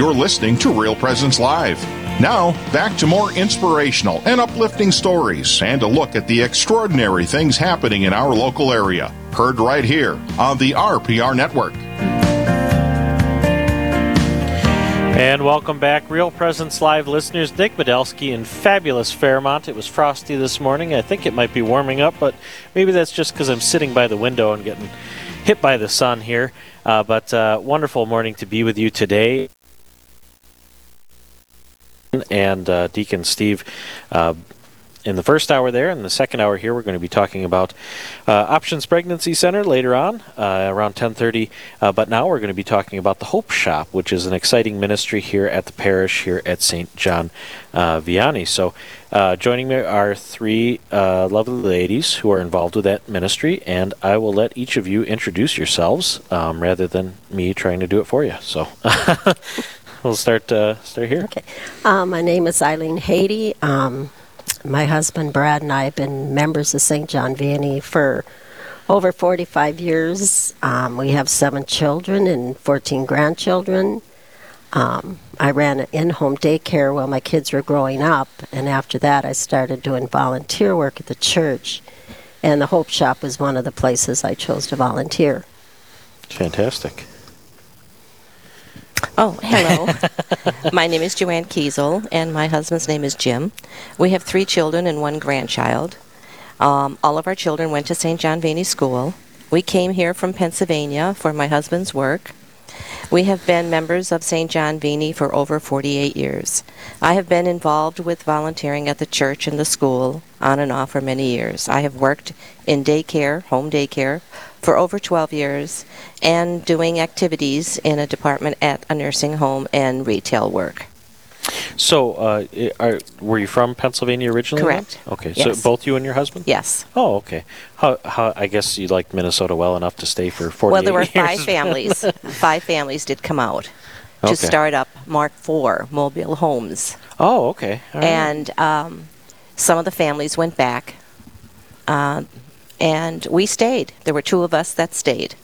You're listening to Real Presence Live. Now, back to more inspirational and uplifting stories and a look at the extraordinary things happening in our local area. Heard right here on the RPR Network. And welcome back, Real Presence Live listeners. Nick Medelsky in fabulous Fairmont. It was frosty this morning. I think it might be warming up, but maybe that's just because I'm sitting by the window and getting hit by the sun here. Uh, but uh, wonderful morning to be with you today. And uh, Deacon Steve uh, in the first hour there. In the second hour here, we're going to be talking about uh, Options Pregnancy Center later on, uh, around 10:30. Uh, but now we're going to be talking about the Hope Shop, which is an exciting ministry here at the parish here at St. John uh, Vianney. So, joining me are three lovely ladies who are involved with that ministry, and I will let each of you introduce yourselves um, rather than me trying to do it for you. So. we'll start uh, start here. Okay. Um, my name is Eileen Haiti. Um, my husband Brad and I have been members of St. John Vianney for over 45 years. Um, we have seven children and 14 grandchildren. Um, I ran an in home daycare while my kids were growing up, and after that, I started doing volunteer work at the church. And the Hope Shop was one of the places I chose to volunteer. Fantastic. Oh, hello. my name is Joanne Kiesel, and my husband's name is Jim. We have three children and one grandchild. Um, all of our children went to St. John Vianney School. We came here from Pennsylvania for my husband's work. We have been members of St. John Vianney for over 48 years. I have been involved with volunteering at the church and the school on and off for many years. I have worked in daycare, home daycare, for over 12 years and doing activities in a department at a nursing home and retail work. So, uh, i- are, were you from Pennsylvania originally? then? Correct. Okay, Yes. so both you and your husband? Yes. Oh, okay. How, how, I guess you liked Minnesota well enough to stay for 48 Well, there were years. five families. five families did come out Okay. to start up Mark IV mobile homes, Oh, okay. All right. and um, some of the families went back, uh, and we stayed. There were two of us that stayed,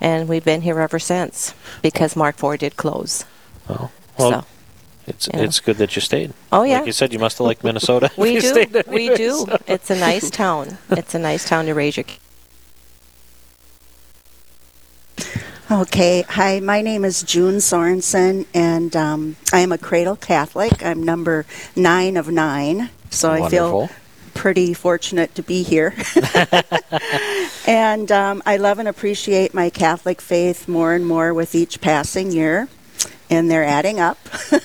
and we've been here ever since because Mark IV did close. Oh, well, so it's yeah. it's good that you stayed. Oh, yeah. Like you said, you must have liked Minnesota. we do. stayed We do. so- It's a nice town. It's a nice town to raise your. kids. Okay, hi, my name is June Sorensen, and um, I am a cradle Catholic. I'm number nine of nine, so I feel pretty fortunate to be here. and um, I love and appreciate my Catholic faith more and more with each passing year, and they're adding up.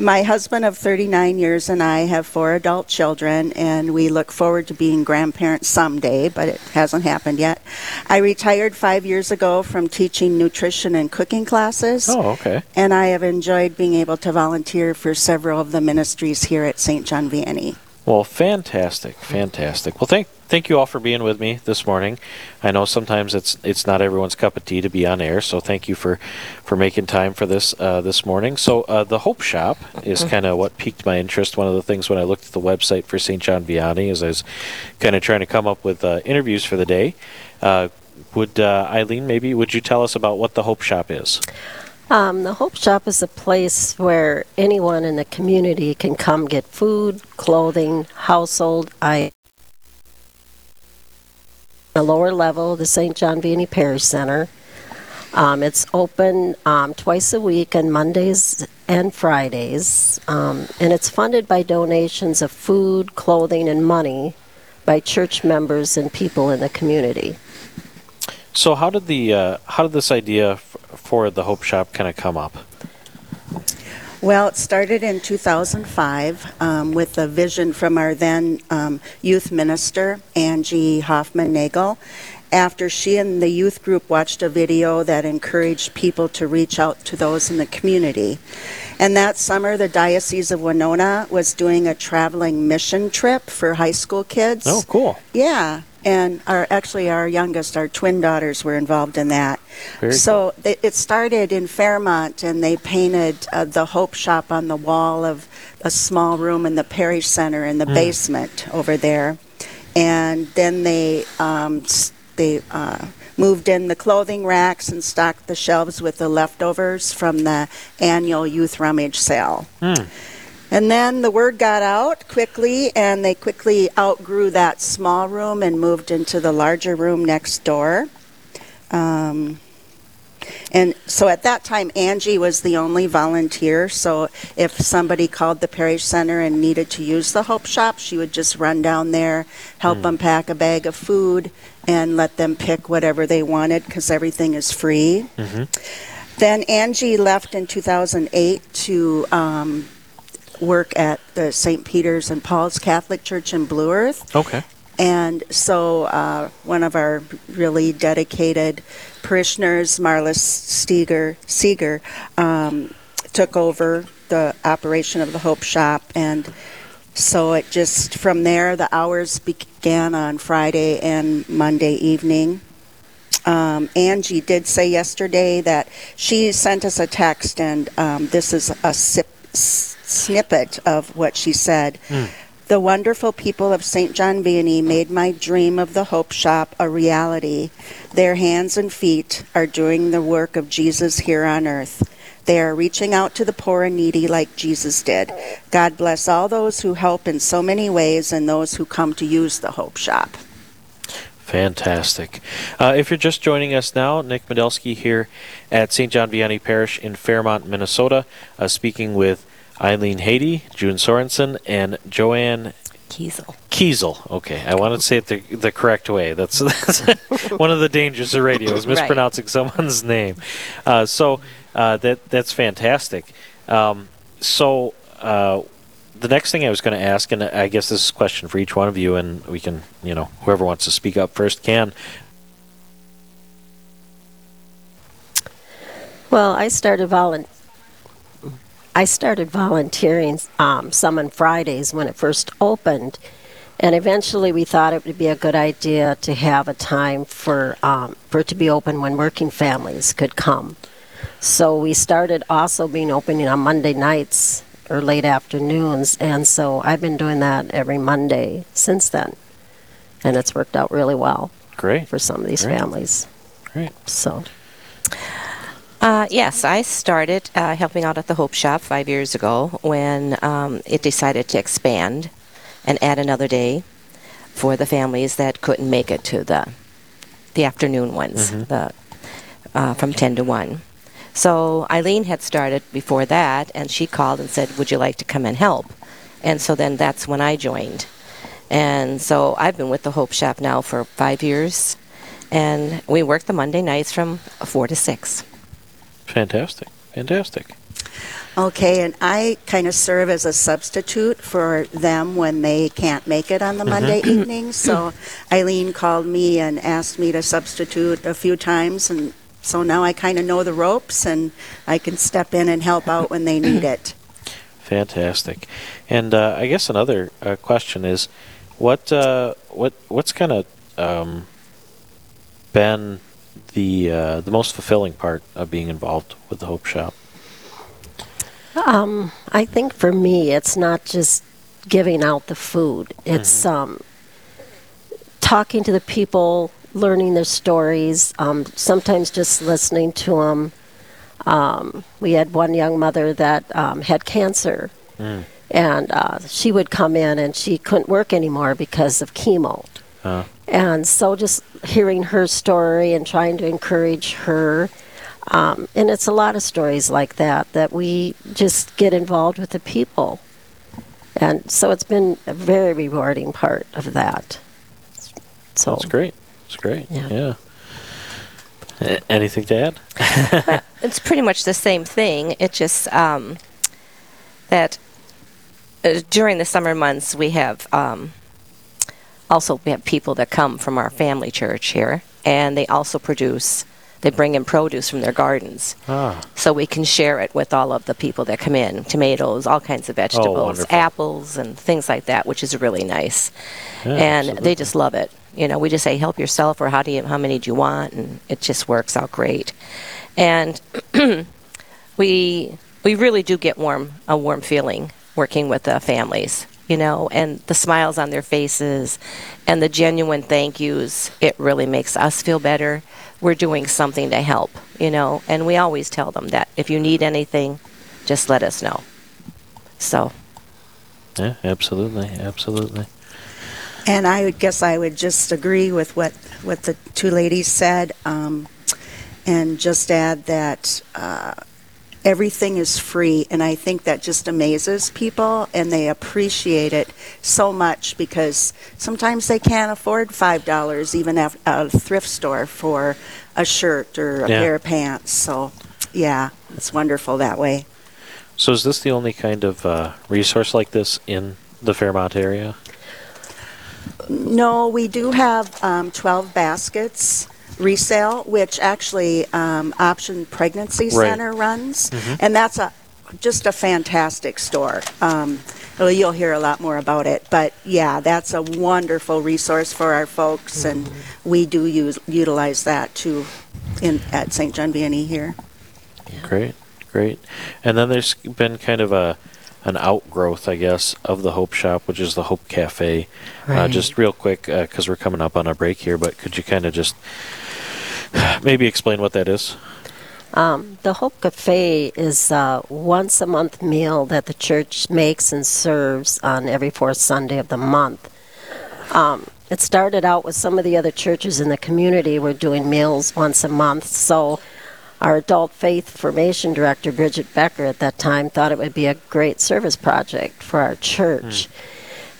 my husband of 39 years and I have four adult children, and we look forward to being grandparents someday, but it hasn't happened yet. I retired five years ago from teaching nutrition and cooking classes. Oh, okay. And I have enjoyed being able to volunteer for several of the ministries here at St. John Vianney. Well, fantastic, fantastic. Well, thank thank you all for being with me this morning. I know sometimes it's it's not everyone's cup of tea to be on air, so thank you for for making time for this uh, this morning. So uh, the Hope Shop is kind of what piqued my interest. One of the things when I looked at the website for St. John Vianney is I was kind of trying to come up with uh, interviews for the day. Uh, would uh, Eileen maybe would you tell us about what the Hope Shop is? Um, the Hope Shop is a place where anyone in the community can come get food, clothing, household items. The lower level, the St. John Vianney Parish Center. Um, it's open um, twice a week on Mondays and Fridays, um, and it's funded by donations of food, clothing, and money by church members and people in the community. So how did the uh, how did this idea f- for the Hope Shop kind of come up? Well, it started in 2005 um, with a vision from our then um, youth minister, Angie Hoffman Nagel, after she and the youth group watched a video that encouraged people to reach out to those in the community. And that summer, the Diocese of Winona was doing a traveling mission trip for high school kids. Oh, cool. Yeah, and our actually our youngest, our twin daughters, were involved in that. Very so they, it started in Fairmont, and they painted uh, the Hope Shop on the wall of a small room in the parish center in the basement over there, and then they um, they uh, moved in the clothing racks and stocked the shelves with the leftovers from the annual youth rummage sale. Hmm. And then the word got out quickly, and they quickly outgrew that small room and moved into the larger room next door. Um, and so at that time, Angie was the only volunteer. So if somebody called the parish center and needed to use the Hope Shop, she would just run down there, help Hmm. them pack a bag of food, and let them pick whatever they wanted because everything is free. Mhm. Then Angie left in 2008 to um, work at the St. Peter's and Paul's Catholic Church in Blue Earth. Okay. And so uh, one of our really dedicated parishioners, Marla Steger, Seeger, um, took over the operation of the Hope Shop. And so it just, from there, the hours began on Friday and Monday evening. Um, Angie did say yesterday that she sent us a text, and um, this is a sip, s- snippet of what she said. Hmm. The wonderful people of St. John Vianney made my dream of the Hope Shop a reality. Their hands and feet are doing the work of Jesus here on earth. They are reaching out to the poor and needy like Jesus did. God bless all those who help in so many ways and those who come to use the Hope Shop. Fantastic. Uh, if you're just joining us now, Nick Medelsky here at St. John Vianney Parish in Fairmont, Minnesota, uh, speaking with Eileen Haiti, June Sorensen, and Joanne Kiesel. Kiesel. Okay, I wanted to say it the, the correct way. That's, that's one of the dangers of radio is Right. mispronouncing someone's name. Uh, so uh, that that's fantastic. Um, so uh, the next thing I was going to ask, and I guess this is a question for each one of you, and we can, you know, whoever wants to speak up first can. Well, I started volun- I started volunteering um, some on Fridays when it first opened, and eventually we thought it would be a good idea to have a time for um, for it to be open when working families could come. So we started also being opening on Monday nights or late afternoons, and so I've been doing that every Monday since then, and it's worked out really well Great. for some of these Great. families. Great. So. Uh, yes, I started uh, helping out at the Hope Shop five years ago when um, it decided to expand and add another day for the families that couldn't make it to the the afternoon ones, the uh, from ten to one. So Eileen had started before that, and she called and said, "Would you like to come and help?" And so then that's when I joined. And so I've been with the Hope Shop now for five years, and we work the Monday nights from four to six. Fantastic. Fantastic. Okay, and I kind of serve as a substitute for them when they can't make it on the mm-hmm. Monday evening. So Eileen called me and asked me to substitute a few times, and so now I kind of know the ropes and I can step in and help out when they need it. Fantastic. And uh, I guess another uh, question is, what uh, what what's kind of um, been the uh, the most fulfilling part of being involved with the Hope Shop? Um, I think for me, it's not just giving out the food. It's um, talking to the people, learning their stories. Um, sometimes just listening to them. Um, we had one young mother that um, had cancer, and uh, she would come in and she couldn't work anymore because of chemo. Uh, And so just hearing her story and trying to encourage her. Um, and it's a lot of stories like that that we just get involved with the people. And so it's been a very rewarding part of that. So that's great. That's great. Yeah. Yeah. A- anything to add? It's pretty much the same thing. It just um, that uh, during the summer months we have um, also we have people that come from our family church here, and they also produce. They bring in produce from their gardens, Ah, so we can share it with all of the people that come in. Tomatoes, all kinds of vegetables, wonderful. apples, and things like that, which is really nice. yeah, and they just love it. You know, we just say help yourself, or how do you, how many do you want, and it just works out great. And we we really do get warm a warm feeling working with the families. You know, and the smiles on their faces, and the genuine thank yous. It really makes us feel better we're doing something to help, you know. And we always tell them that if you need anything, just let us know. So, Yeah, absolutely, absolutely. And I would guess I would just agree with what, what the two ladies said, um, and just add that uh, everything is free, and I think that just amazes people, and they appreciate it so much because sometimes they can't afford five dollars even at a thrift store for a shirt or a Yeah. pair of pants. So, yeah, it's wonderful that way. So, is this the only kind of uh, resource like this in the Fairmont area? No, we do have um, 12 baskets resale, which actually um, Option Pregnancy Right. Center runs, and that's a just a fantastic store. Um, well, you'll hear a lot more about it, but yeah, that's a wonderful resource for our folks, and we do use utilize that too in at St. John Vianney here. Great, great. And then there's been kind of a an outgrowth, I guess, of the Hope Shop, which is the Hope Cafe. Uh, just real quick, because we're coming up on a break here, but could you kind of just maybe explain what that is? Um, the Hope Cafe is a once a month meal that the church makes and serves on every fourth Sunday of the month. Um, it started out with some of the other churches in the community were doing meals once a month, so our adult faith formation director, Bridget Becker, at that time thought it would be a great service project for our church.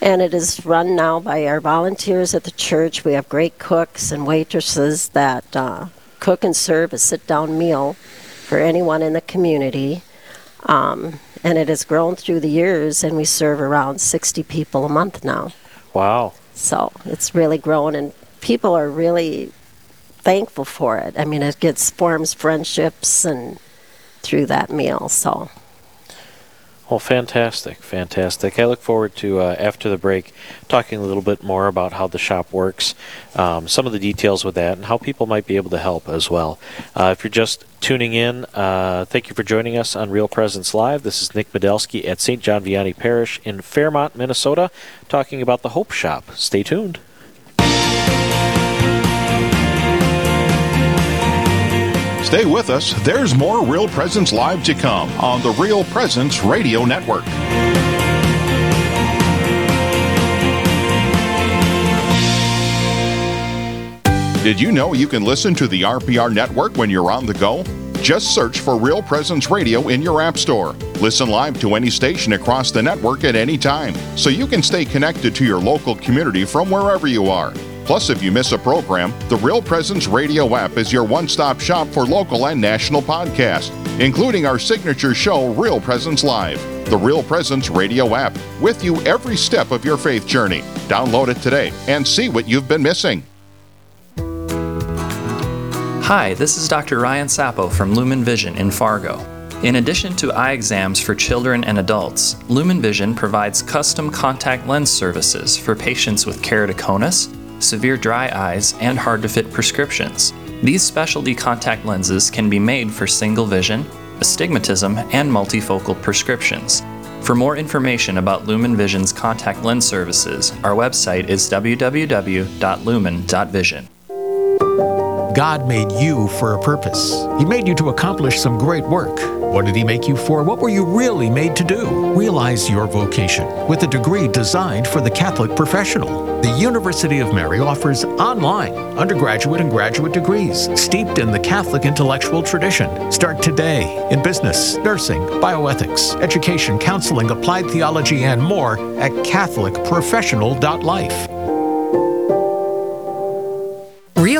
And it is run now by our volunteers at the church. We have great cooks and waitresses that uh, cook and serve a sit down meal for anyone in the community. Um, and it has grown through the years, and we serve around 60 people a month now. Wow. So it's really grown, and people are really thankful for it. I mean, it gets forms friendships and through that meal. So Well, fantastic, fantastic. I look forward to uh, after the break talking a little bit more about how the shop works, um, some of the details with that, and how people might be able to help as well. Uh, if you're just tuning in, uh, thank you for joining us on Real Presence Live. This is Nick Medelsky at St. John Vianney Parish in Fairmont, Minnesota, talking about the Hope Shop. Stay tuned. Stay with us. There's more Real Presence Live to come on the Real Presence Radio Network. Did you know you can listen to the RPR network when you're on the go? Just search for Real Presence Radio in your App Store. Listen live to any station across the network at any time, so you can stay connected to your local community from wherever you are. Plus, if you miss a program, the Real Presence Radio app is your one stop shop for local and national podcasts, including our signature show, Real Presence Live. The Real Presence Radio app, with you every step of your faith journey. Download it today and see what you've been missing. Hi, this is Dr. Ryan Sapo from Lumen Vision in Fargo. In addition to eye exams for children and adults, Lumen Vision provides custom contact lens services for patients with keratoconus, severe dry eyes, and hard to fit prescriptions. These specialty contact lenses can be made for single vision, astigmatism, and multifocal prescriptions. For more information about Lumen Vision's contact lens services, our website is www.lumen.vision. God made you for a purpose. He made you to accomplish some great work. What did He make you for? What were you really made to do? Realize your vocation with a degree designed for the Catholic professional. The University of Mary offers online undergraduate and graduate degrees steeped in the Catholic intellectual tradition. Start today in business, nursing, bioethics, education, counseling, applied theology, and more at CatholicProfessional.life.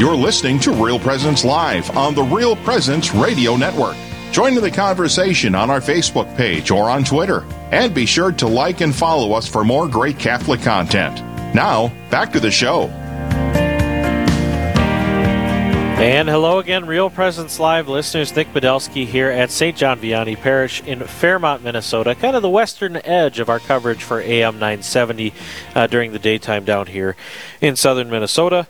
You're listening to Real Presence Live on the Real Presence Radio Network. Join in the conversation on our Facebook page or on Twitter. And be sure to like and follow us for more great Catholic content. Now, back to the show. And hello again, Real Presence Live listeners. Nick Podolsky here at St. John Vianney Parish in Fairmont, Minnesota, kind of the western edge of our coverage for AM 970 uh, during the daytime down here in southern Minnesota.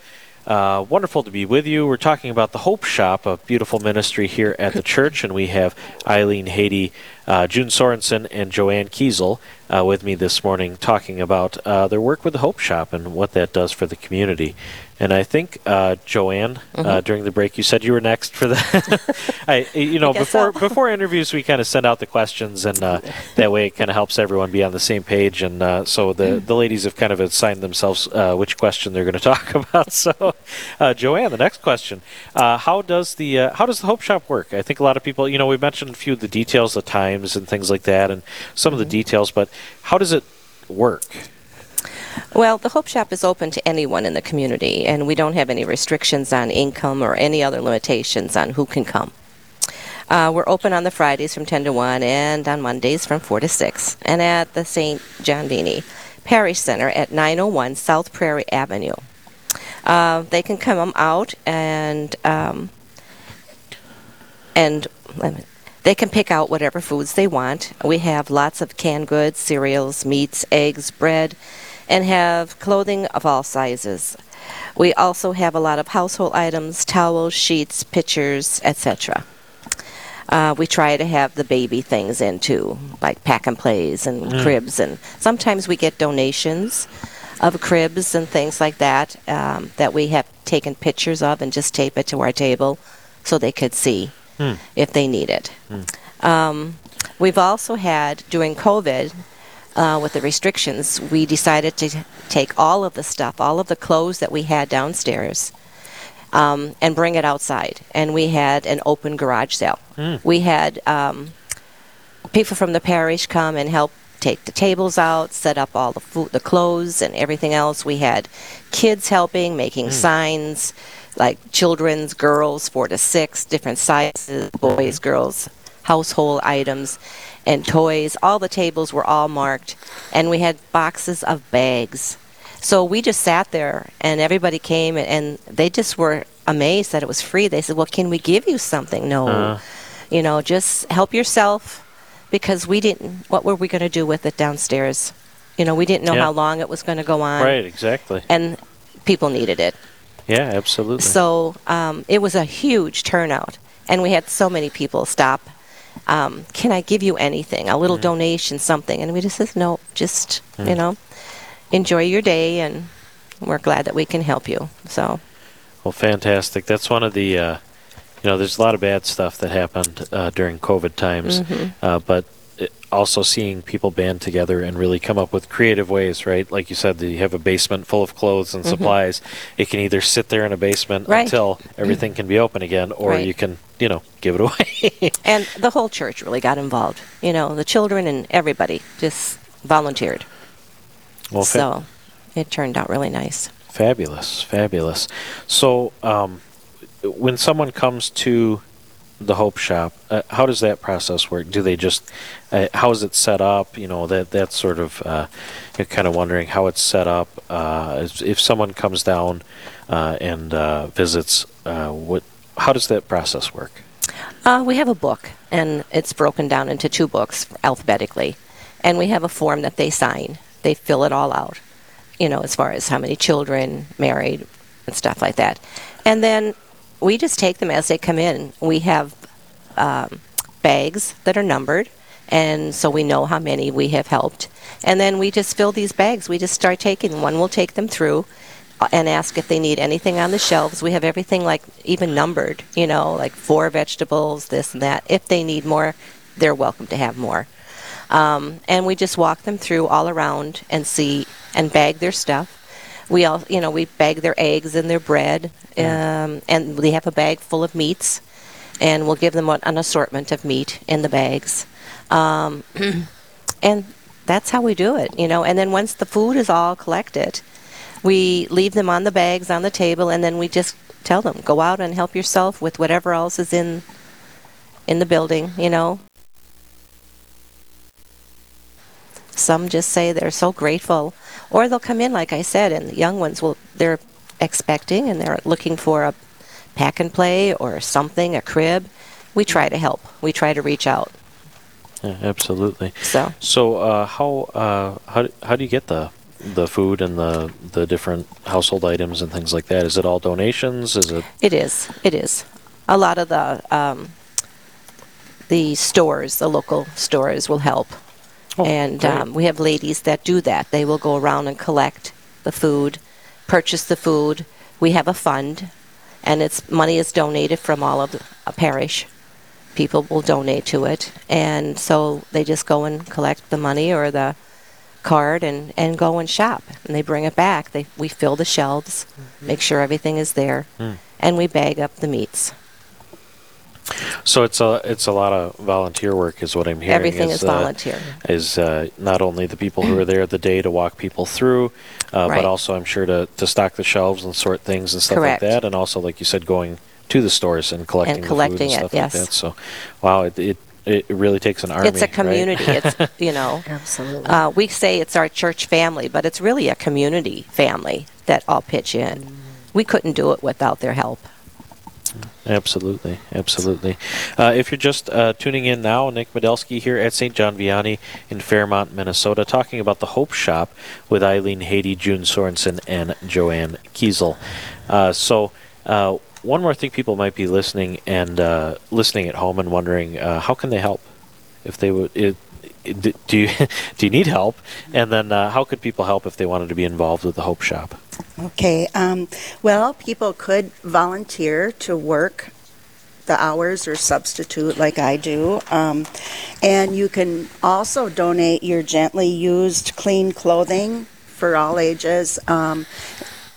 Uh, wonderful to be with you. We're talking about the Hope Shop, a beautiful ministry here at the church, and we have Eileen Haiti, uh, June Sorensen, and Joanne Kiesel uh, with me this morning talking about uh, their work with the Hope Shop and what that does for the community. And I think uh, Joanne, uh, Mhm. during the break, you said you were next for the. I, you know, I before so. before interviews, we kind of send out the questions, and uh, that way it kind of helps everyone be on the same page. And uh, so the Mm. the ladies have kind of assigned themselves uh, which question they're going to talk about. So, uh, Joanne, the next question: uh, How does the uh, how does the Hope Shop work? I think a lot of people, you know, we mentioned a few of the details, the times, and things like that, and some of the Mm-hmm. details. But how does it work? Well, the Hope Shop is open to anyone in the community, and we don't have any restrictions on income or any other limitations on who can come. Uh, we're open on the Fridays from 10 to 1 and on Mondays from 4 to 6, and at the St. John Vianney Parish Center at 901 South Prairie Avenue. Uh, they can come out and um, and they can pick out whatever foods they want. We have lots of canned goods, cereals, meats, eggs, bread, and have clothing of all sizes. We also have a lot of household items, towels, sheets, pictures, etc. Uh, we try to have the baby things in too, like pack and plays and Mm. cribs, and sometimes we get donations of cribs and things like that um, that we have taken pictures of and just tape it to our table so they could see Hmm. if they need it. Um, we've also had during COVID, uh, with the restrictions, we decided to take all of the stuff, all of the clothes that we had downstairs, um, and bring it outside. And we had an open garage sale. Hmm. We had um, people from the parish come and help take the tables out, set up all the food, the clothes, and everything else. We had kids helping, making Hmm. signs, like children's, girls, four to six, different sizes, boys, girls, household items, and toys. All the tables were all marked, and we had boxes of bags. So we just sat there, and everybody came, and, and they just were amazed that it was free. They said, "Well, can we give you something?" No, Uh. you know, just help yourself, because we didn't. What were we going to do with it downstairs? You know, we didn't know Yeah. how long it was going to go on, Right, exactly. and people needed it. Yeah, absolutely. So um, it was a huge turnout, and we had so many people stop. Um, Can I give you anything? A little donation, something? And we just said, no, just you Mm. know, enjoy your day, and we're glad that we can help you. So Well, fantastic. That's one of the, uh, you know, there's a lot of bad stuff that happened uh, during COVID times, Mhm. uh, but also seeing people band together and really come up with creative ways, right? Like you said, you have a basement full of clothes and Mhm. supplies. It can either sit there in a basement Right. until everything can be open again, or Right. you can, you know, give it away. and the whole church really got involved. You know, the children and everybody just volunteered. well, fa- so it turned out really nice. Fabulous, fabulous. So, um, when someone comes to the Hope Shop, uh, how does that process work? Do they just, uh, how is it set up? You know, that that's sort of, uh, you're kind of wondering how it's set up. Uh, if, if someone comes down uh, and uh, visits, uh, what, how does that process work? Uh, we have a book, and it's broken down into two books alphabetically. And we have a form that they sign. They fill it all out, you know, as far as how many children, married, and stuff like that. And then we just take them as they come in. We have um, bags that are numbered, and so we know how many we have helped. And then we just fill these bags. We just start taking. One We'll take them through and ask if they need anything on the shelves. We have everything like even numbered, you know, like four vegetables, this and that. If they need more, they're welcome to have more. Um, and we just walk them through all around and see and bag their stuff. We all, you know, we bag their eggs and their bread, um, and we have a bag full of meats, and we'll give them an an assortment of meat in the bags, um, and that's how we do it, you know. And then once the food is all collected, we leave them on the bags on the table, and then we just tell them go out and help yourself with whatever else is in in the building, you know. Some just say they're so grateful. Or they'll come in, like I said, and the young ones will, they're expecting and they're looking for a pack and play or something, a crib. We try to help. We try to reach out. Yeah, absolutely. So, So, uh, how uh, how how do you get the the food and the the different household items and things like that? Is it all donations? Is it It is. It is. A lot of the um, the stores, the local stores, will help, Oh, and great. um, we have ladies that do that. They will go around and collect the food, purchase the food. We have a fund, and it's money is donated from all of the a parish. People will donate to it, and so they just go and collect the money or the card and, and go and shop, and they bring it back. They we fill the shelves, make sure everything is there, Hmm. and we bag up the meats. so? It's a it's a lot of volunteer work, is what I'm hearing. Everything is uh, volunteer. is uh, not only the people who are there the day to walk people through, uh, Right. but also I'm sure to, to stock the shelves and sort things and stuff Correct. like that, and also like you said, going to the stores and collecting and collecting the food it, and stuff yes. like that. So, wow, it it, it really takes an army. it's a right? community. it's you know, Absolutely. uh, we say it's our church family, but it's really a community family that all pitch in. We couldn't do it without their help. Absolutely, absolutely. Uh, if you're just uh, tuning in now, Nick Medelsky here at St. John Vianney in Fairmont, Minnesota, talking about the Hope Shop with Eileen Haiti, June Sorensen, and Joanne Kiesel. Uh, so, uh, one more thing, people might be listening and uh, listening at home and wondering uh, how can they help if they would. It, do you do you need help? And then uh, how could people help if they wanted to be involved with the Hope Shop? Okay. Um, well, people could volunteer to work the hours or substitute like I do. Um, and you can also donate your gently used clean clothing for all ages. Um,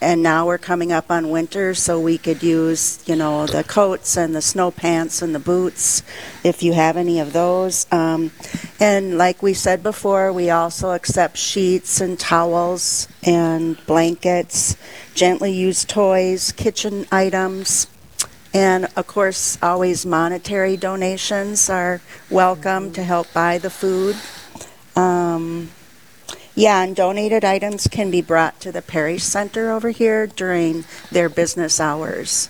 and now we're coming up on winter, so we could use, you know, the coats and the snow pants and the boots if you have any of those. Um, and like we said before, we also accept sheets and towels and blankets, gently used toys, kitchen items. And of course, always monetary donations are welcome to help buy the food. Um, yeah, and donated items can be brought to the parish center over here during their business hours.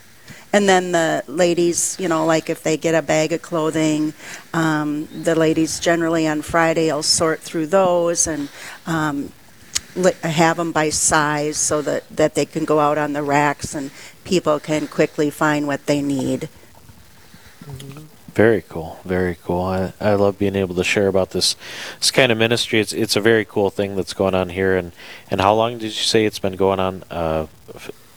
And then the ladies, you know, like if they get a bag of clothing, um, the ladies generally on Friday will sort through those and um, have them by size so that, that they can go out on the racks and people can quickly find what they need. Very cool, very cool. I, I love being able to share about this this kind of ministry. It's it's a very cool thing that's going on here. And, and how long did you say it's been going on? Uh,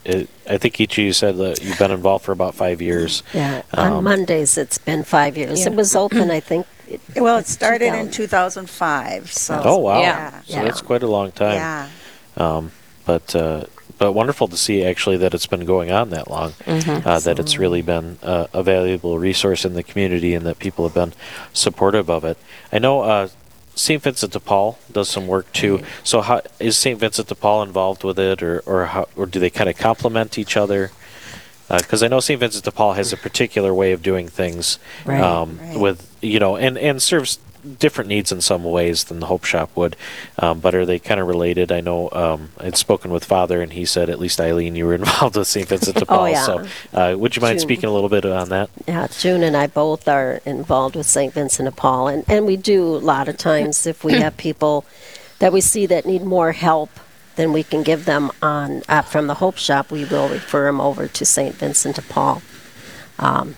it, I think each of you said that you've been involved for about five years. yeah, on um, Mondays it's been five years. It was open, I think. it- Well, it started in 2005, so. Oh wow! Yeah. So Yeah. that's quite a long time. Yeah. Um, but uh, but wonderful to see actually that it's been going on that long. Uh, that it's really been uh, a valuable resource in the community and that people have been supportive of it. I know uh, St. Vincent de Paul does some work too. So how is St. Vincent de Paul involved with it, or or how, or do they kind of complement each other? Because I know St. Vincent de Paul has a particular way of doing things Right, um, right. with you know and and serves different needs in some ways than the Hope Shop would. Um, but are they kind of related? I know um, I'd spoken with Father, and he said at least Eileen, you were involved with St. Vincent de Paul. Oh, Paul. yeah. So uh, would you mind June. speaking a little bit on that? Yeah, June and I both are involved with St. Vincent de Paul, and, and we do a lot of times if we have people that we see that need more help than we can give them on uh, from the Hope Shop, we will refer them over to St. Vincent de Paul. Um,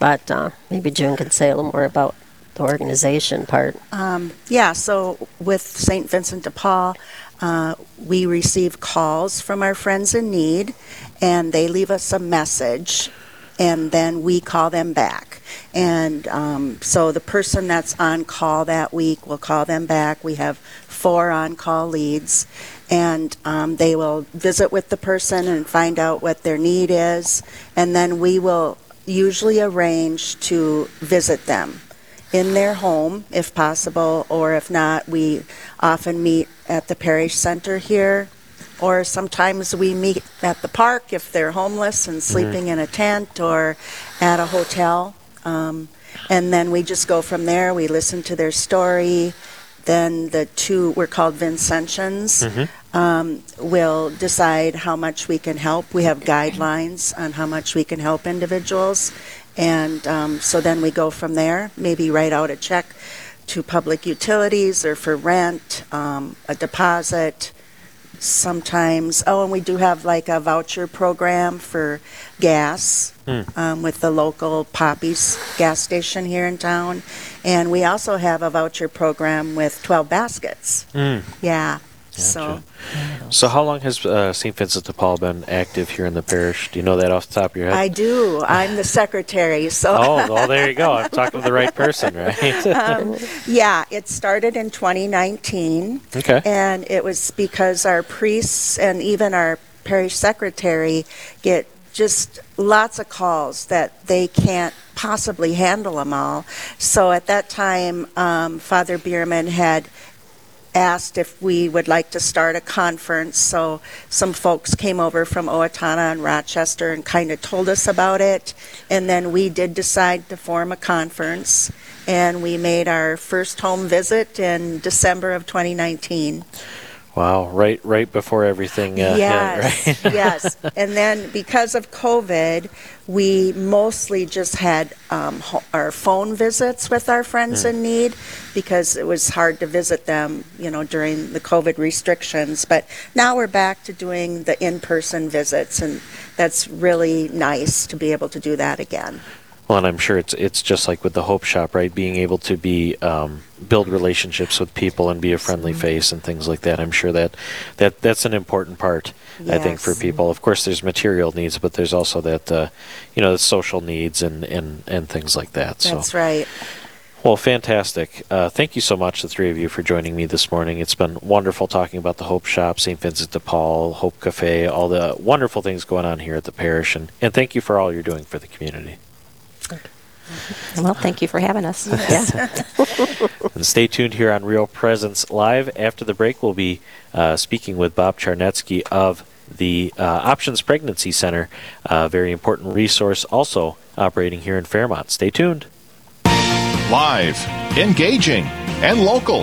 but uh, maybe June can say a little more about the organization part. Um, yeah, so with St. Vincent de Paul, uh, we receive calls from our friends in need, and they leave us a message, and then we call them back. And um, so the person that's on call that week will call them back. We have four on call leads, and um, they will visit with the person and find out what their need is, and then we will usually arrange to visit them in their home if possible, or if not, we often meet at the parish center here, or sometimes we meet at the park if they're homeless and sleeping in a tent or at a hotel. Um, and then we just go from there. We listen to their story. Then the two, we're called Vincentians. um, will decide how much we can help. We have guidelines on how much we can help individuals, and um, so then we go from there. Maybe write out a check to public utilities or for rent, um, a deposit. Sometimes, oh, and we do have like a voucher program for gas um, with the local Poppies gas station here in town. And we also have a voucher program with 12 baskets. Mm. Yeah. So, So, how long has uh, St. Vincent de Paul been active here in the parish? Do you know that off the top of your head? I do. I'm the secretary. So, oh, well, there you go. I'm talking to the right person, right? um, yeah, it started in 2019. okay. And it was because our priests and even our parish secretary get just lots of calls that they can't possibly handle them all. So at that time, um, Father Bierman had asked if we would like to start a conference. So some folks came over from Owatonna and Rochester and kind of told us about it. And then we did decide to form a conference. And we made our first home visit in December of 2019. Wow, right, right before everything. Uh, yes, hit, right? yes. And then because of COVID, we mostly just had um, ho- our phone visits with our friends in need because it was hard to visit them, you know, during the COVID restrictions. But now we're back to doing the in-person visits, and that's really nice to be able to do that again. Well, and I'm sure it's it's just like with the Hope Shop, right? Being able to be um, build relationships with people and be a friendly face and things like that. I'm sure that that that's an important part. I think for people. Of course, there's material needs, but there's also that uh, you know the social needs and and and things like that. So. That's right. Well, fantastic. Uh, thank you so much, the three of you, for joining me this morning. It's been wonderful talking about the Hope Shop, St. Vincent de Paul, Hope Cafe, all the wonderful things going on here at the parish. And, and thank you for all you're doing for the community. Well, thank you for having us. Yeah. And stay tuned here on Real Presence Live. After the break, we'll be uh, speaking with Bob Charnetsky of the uh, Options Pregnancy Center, a very important resource also operating here in Fairmont. Stay tuned. Live, engaging, and local.